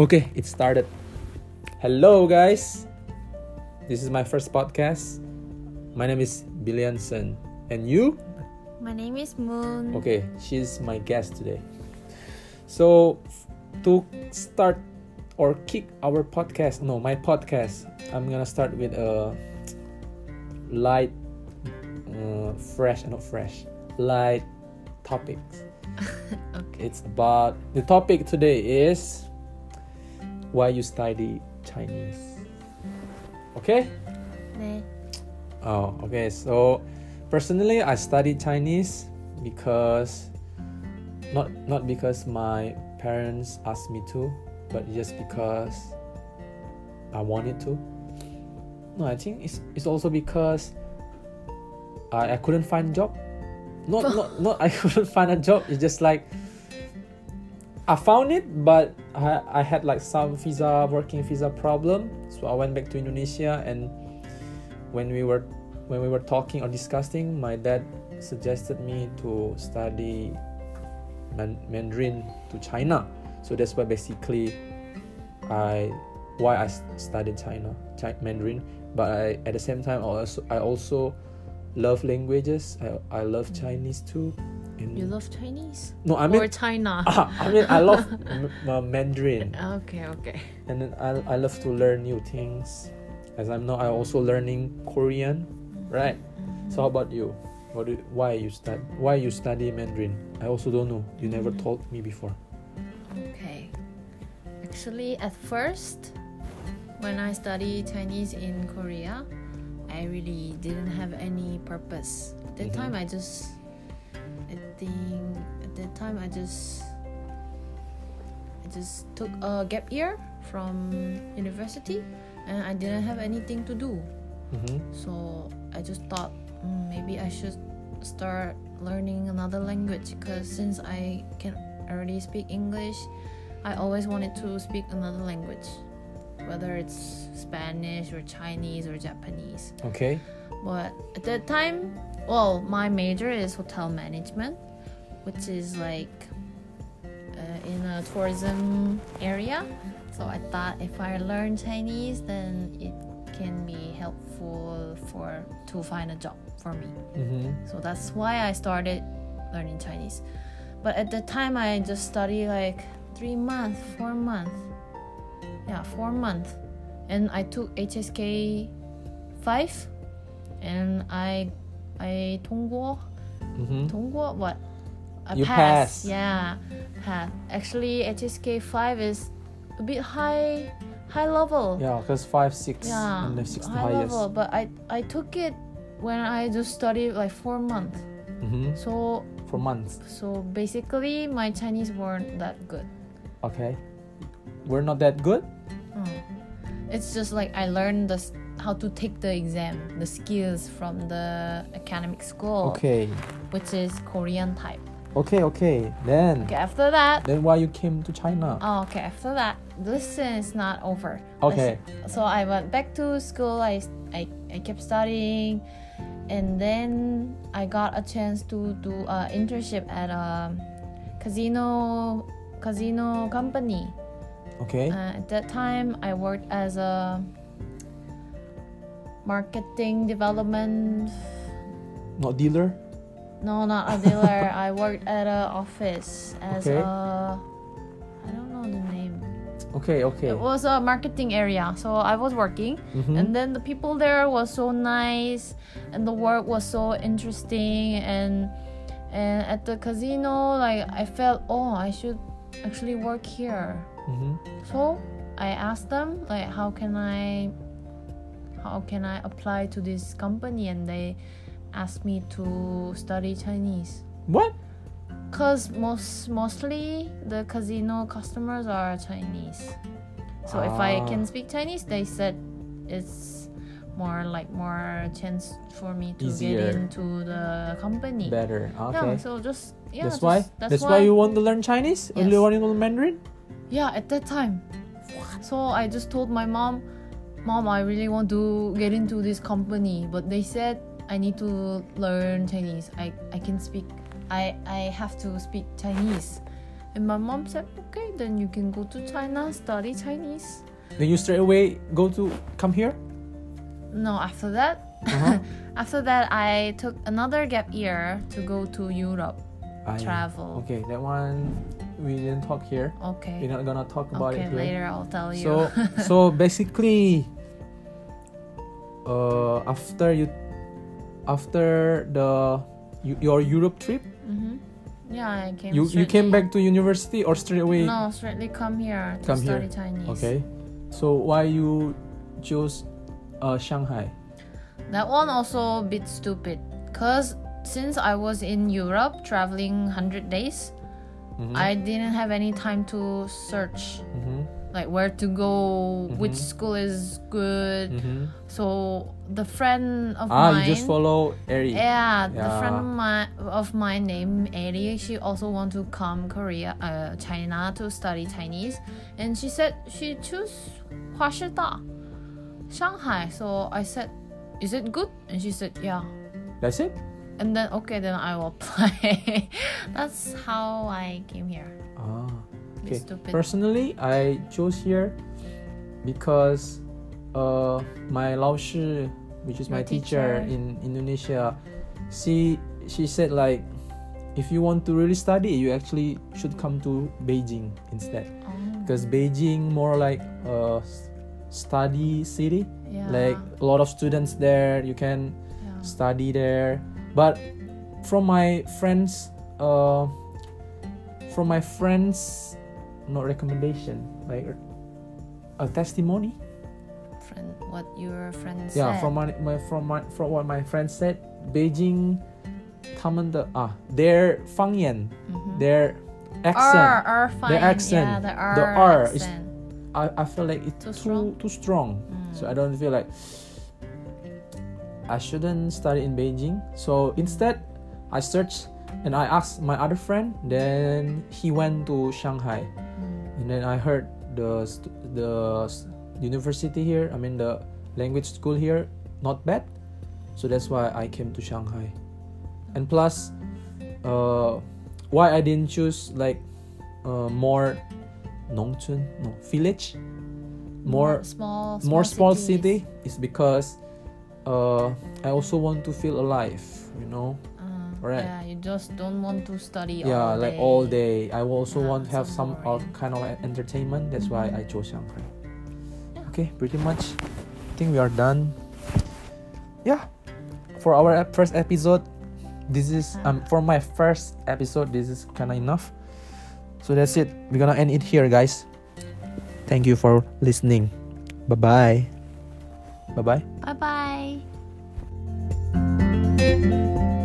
Okay, it started. Hello, guys. This is my first podcast. My name is Billianson. And you? My name is Moon. Okay, she's my guest today. So, to start or kick our podcast, no, my podcast, I'm gonna start with a light, uh, fresh, not fresh, light topics. Okay. It's about the topic today is why you study Chinese. Okay? 네. Oh, okay. So personally, I studied Chinese because not not because my parents asked me to, but just because I wanted to. No, I think it's it's also because I, I couldn't find a job. Not not not I couldn't find a job. It's just like I found it, but I I had like some visa working visa problem, so I went back to Indonesia and when we were when we were talking or discussing, my dad suggested me to study man- Mandarin to China. So that's why basically I why I studied China Chi- Mandarin. But I, at the same time, I also I also love languages. I, I love Chinese too. And You love Chinese? no, I mean or China? I mean I love m- uh, Mandarin Okay, okay. and then I, I love to learn new things as i'm now i also learning korean right so how about you what do, why you stud why you study mandarin i also don't know you never Mhm. told me before Okay. Actually, at first, when I studied Chinese in Korea, I really didn't have any purpose. At that Mhm. time, I just, I think, at that time, I just, I just took a gap year from university, and I didn't have anything to do. mm-hmm. So I just thought mm, maybe I should start learning another language because since I can already speak English, I always wanted to speak another language, whether it's Spanish or Chinese or Japanese. okay But at that time, well, my major is hotel management, which is like uh, in a tourism area. So I thought if I learn Chinese, then it can be helpful for to find a job for me. mm-hmm. So that's why I started learning Chinese. But at the time, I just studied like three months, four months. Yeah, four months. And I took HSK 5 and I I 通过 mm-hmm. 通过 what? I you pass, pass. yeah pass. Actually HSK 5 is a bit high high level. Yeah because 5 6 yeah, and 6 high highest. level, but I I took it when I just studied like 4 months. Mm-hmm. so for months. so basically my Chinese weren't that good. Okay. We're not that good? Oh. it's just like I learned the how to take the exam, the skills from the academic school, okay which is Korean type. okay okay then Okay, after that, then why you came to china oh, okay, after that, listen is not over. okay So I went back to school. I, I, I kept studying, and then I got a chance to do an internship at a casino casino company. okay Uh, at that time, I worked as a marketing development. not dealer No, not a dealer. I worked at an office as Okay. a. I don't know the name. okay okay It was a marketing area, so I was working. mm-hmm. and then the people there was so nice and the work was so interesting and and at the casino like i felt oh i should actually work here Mm-hmm. so i asked them like how can i how can i apply to this company and they asked me to study chinese what because most mostly the casino customers are Chinese. So if I Ah. can speak Chinese, they said it's more like more chance for me to Easier. get into the company. better okay Yeah, so just yeah. that's just- why That's, that's, why, you want to learn chinese Yes. only want to learn mandarin Yeah, at that time. So I just told my mom, Mom, I really want to get into this company, but they said I need to learn Chinese. I, I can speak I, I have to speak Chinese. And my mom said, okay, then you can go to China, study Chinese. Then you straight away go to come here? No, after that, Uh-huh. after that, I took another gap year to go to Europe, yeah. travel. Okay, that one we didn't talk here. Okay. We're not gonna talk about Okay, it here. later I'll tell you. So so basically, uh, after you, after the you, your Europe trip, Mm-hmm. Yeah, I came. you you came back to university or straight away? No, straightly come here to Come here. study Chinese. Okay. So why you chose uh, Shanghai? That one also a bit stupid, cause since I was in Europe traveling hundred days, mm-hmm. I didn't have any time to search, mm-hmm. like where to go, mm-hmm. which school is good. Mm-hmm. So the friend of ah, mine, you just follow Eri. Yeah, yeah, the friend of my of my name Eri. She also want to come Korea, uh, China to study Chinese, and she said she choose Huashida, Shanghai. So I said, is it good? And she said, yeah. That's it. And then okay, then I will play That's how I came here. Ah. Okay. stupid. Personally, I chose here because uh, my Lao Shi, which is my teacher, teacher. in Indonesia, she she said like, if you want to really study, you actually should come to Beijing instead, Oh, because Beijing more like a study city. yeah. Like a lot of students there, you can yeah. study there But from my friends, uh, from my friends, not recommendation, like a testimony. friend, what your friend Yeah, said. from my, my from my from what my friend said, Beijing, 他们的 ah their 方言 Mhm. their accent. R, R fine. accent, Yeah, the R, the R is- accent. I, I feel like it's Too too strong? too strong. So I don't feel like I shouldn't study in Beijing. So instead, I searched and I asked my other friend. Then he went to Shanghai, and then I heard the the university here. I mean the language school here, not bad. So that's why I came to Shanghai. And plus, uh, why I didn't choose like uh, more 농촌, no village, more small, more small cities. city is because uh, I also want to feel alive, you know. Uh, Right. Yeah, you just don't want to study yeah, all like all day. I also Yeah, want to have some uh, boring. kind of entertainment. That's why I chose Shanghai. Yeah. Okay, pretty much. I think we are done. Yeah, for our first episode, this is um for my first episode. This is kind of enough. So that's it. We're gonna end it here, guys. Thank you for listening. Bye bye. Bye bye. Bye bye. Música